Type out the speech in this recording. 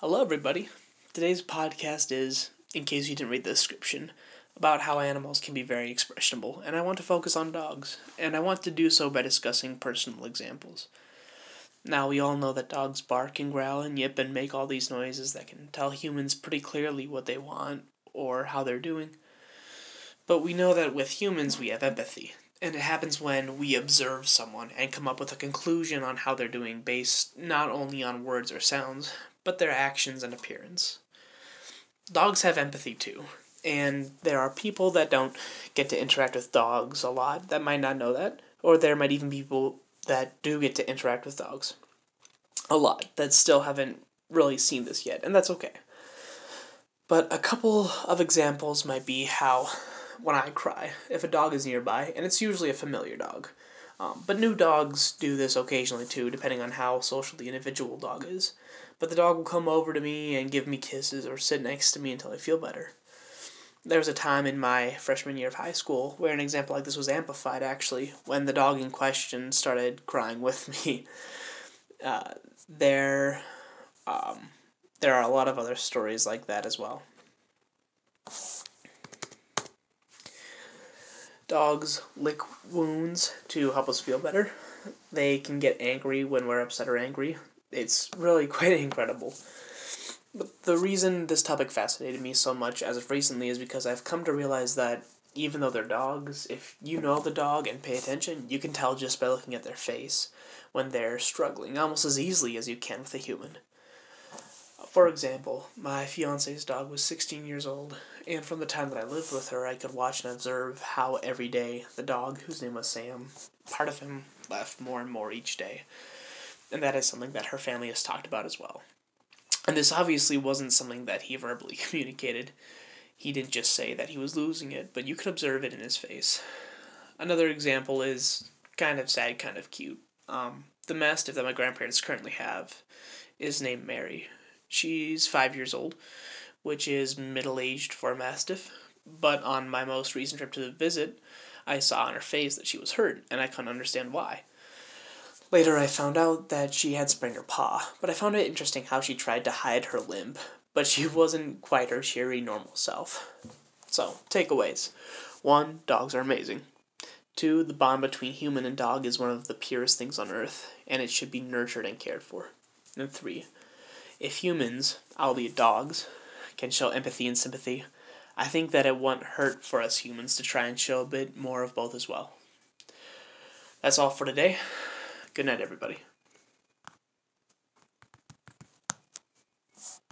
Hello, everybody. Today's podcast is, in case you didn't read the description, about how animals can be very expressionable, and I want to focus on dogs, and I want to do so by discussing personal examples. Now, we all know that dogs bark and growl and yip and make all these noises that can tell humans pretty clearly what they want or how they're doing. But we know that with humans, we have empathy, and it happens when we observe someone and come up with a conclusion on how they're doing based not only on words or sounds, but their actions and appearance. Dogs have empathy too, and there are people that don't get to interact with dogs a lot that might not know that, or there might even be people that do get to interact with dogs a lot that still haven't really seen this yet, and that's okay. But a couple of examples might be how when I cry, if a dog is nearby, and it's usually a familiar dog. Um, but new dogs do this occasionally too, depending on how social the individual dog is. But the dog will come over to me and give me kisses or sit next to me until I feel better. There was a time in my freshman year of high school where an example like this was amplified actually, when the dog in question started crying with me. Uh, there, um, there are a lot of other stories like that as well. Dogs lick wounds to help us feel better. They can get angry when we're upset or angry. It's really quite incredible. But the reason this topic fascinated me so much as of recently is because I've come to realize that even though they're dogs, if you know the dog and pay attention, you can tell just by looking at their face when they're struggling almost as easily as you can with a human. For example, my fiance's dog was 16 years old, and from the time that I lived with her, I could watch and observe how every day the dog, whose name was Sam, part of him left more and more each day. And that is something that her family has talked about as well. And this obviously wasn't something that he verbally communicated. He didn't just say that he was losing it, but you could observe it in his face. Another example is kind of sad, kind of cute. Um, the mastiff that my grandparents currently have is named Mary. She's five years old, which is middle aged for a Mastiff. But on my most recent trip to the visit, I saw on her face that she was hurt, and I couldn't understand why. Later, I found out that she had sprained her paw, but I found it interesting how she tried to hide her limp, but she wasn't quite her cheery, normal self. So, takeaways 1. Dogs are amazing. 2. The bond between human and dog is one of the purest things on earth, and it should be nurtured and cared for. And 3 if humans, albeit dogs, can show empathy and sympathy, I think that it won't hurt for us humans to try and show a bit more of both as well. That's all for today. Good night, everybody.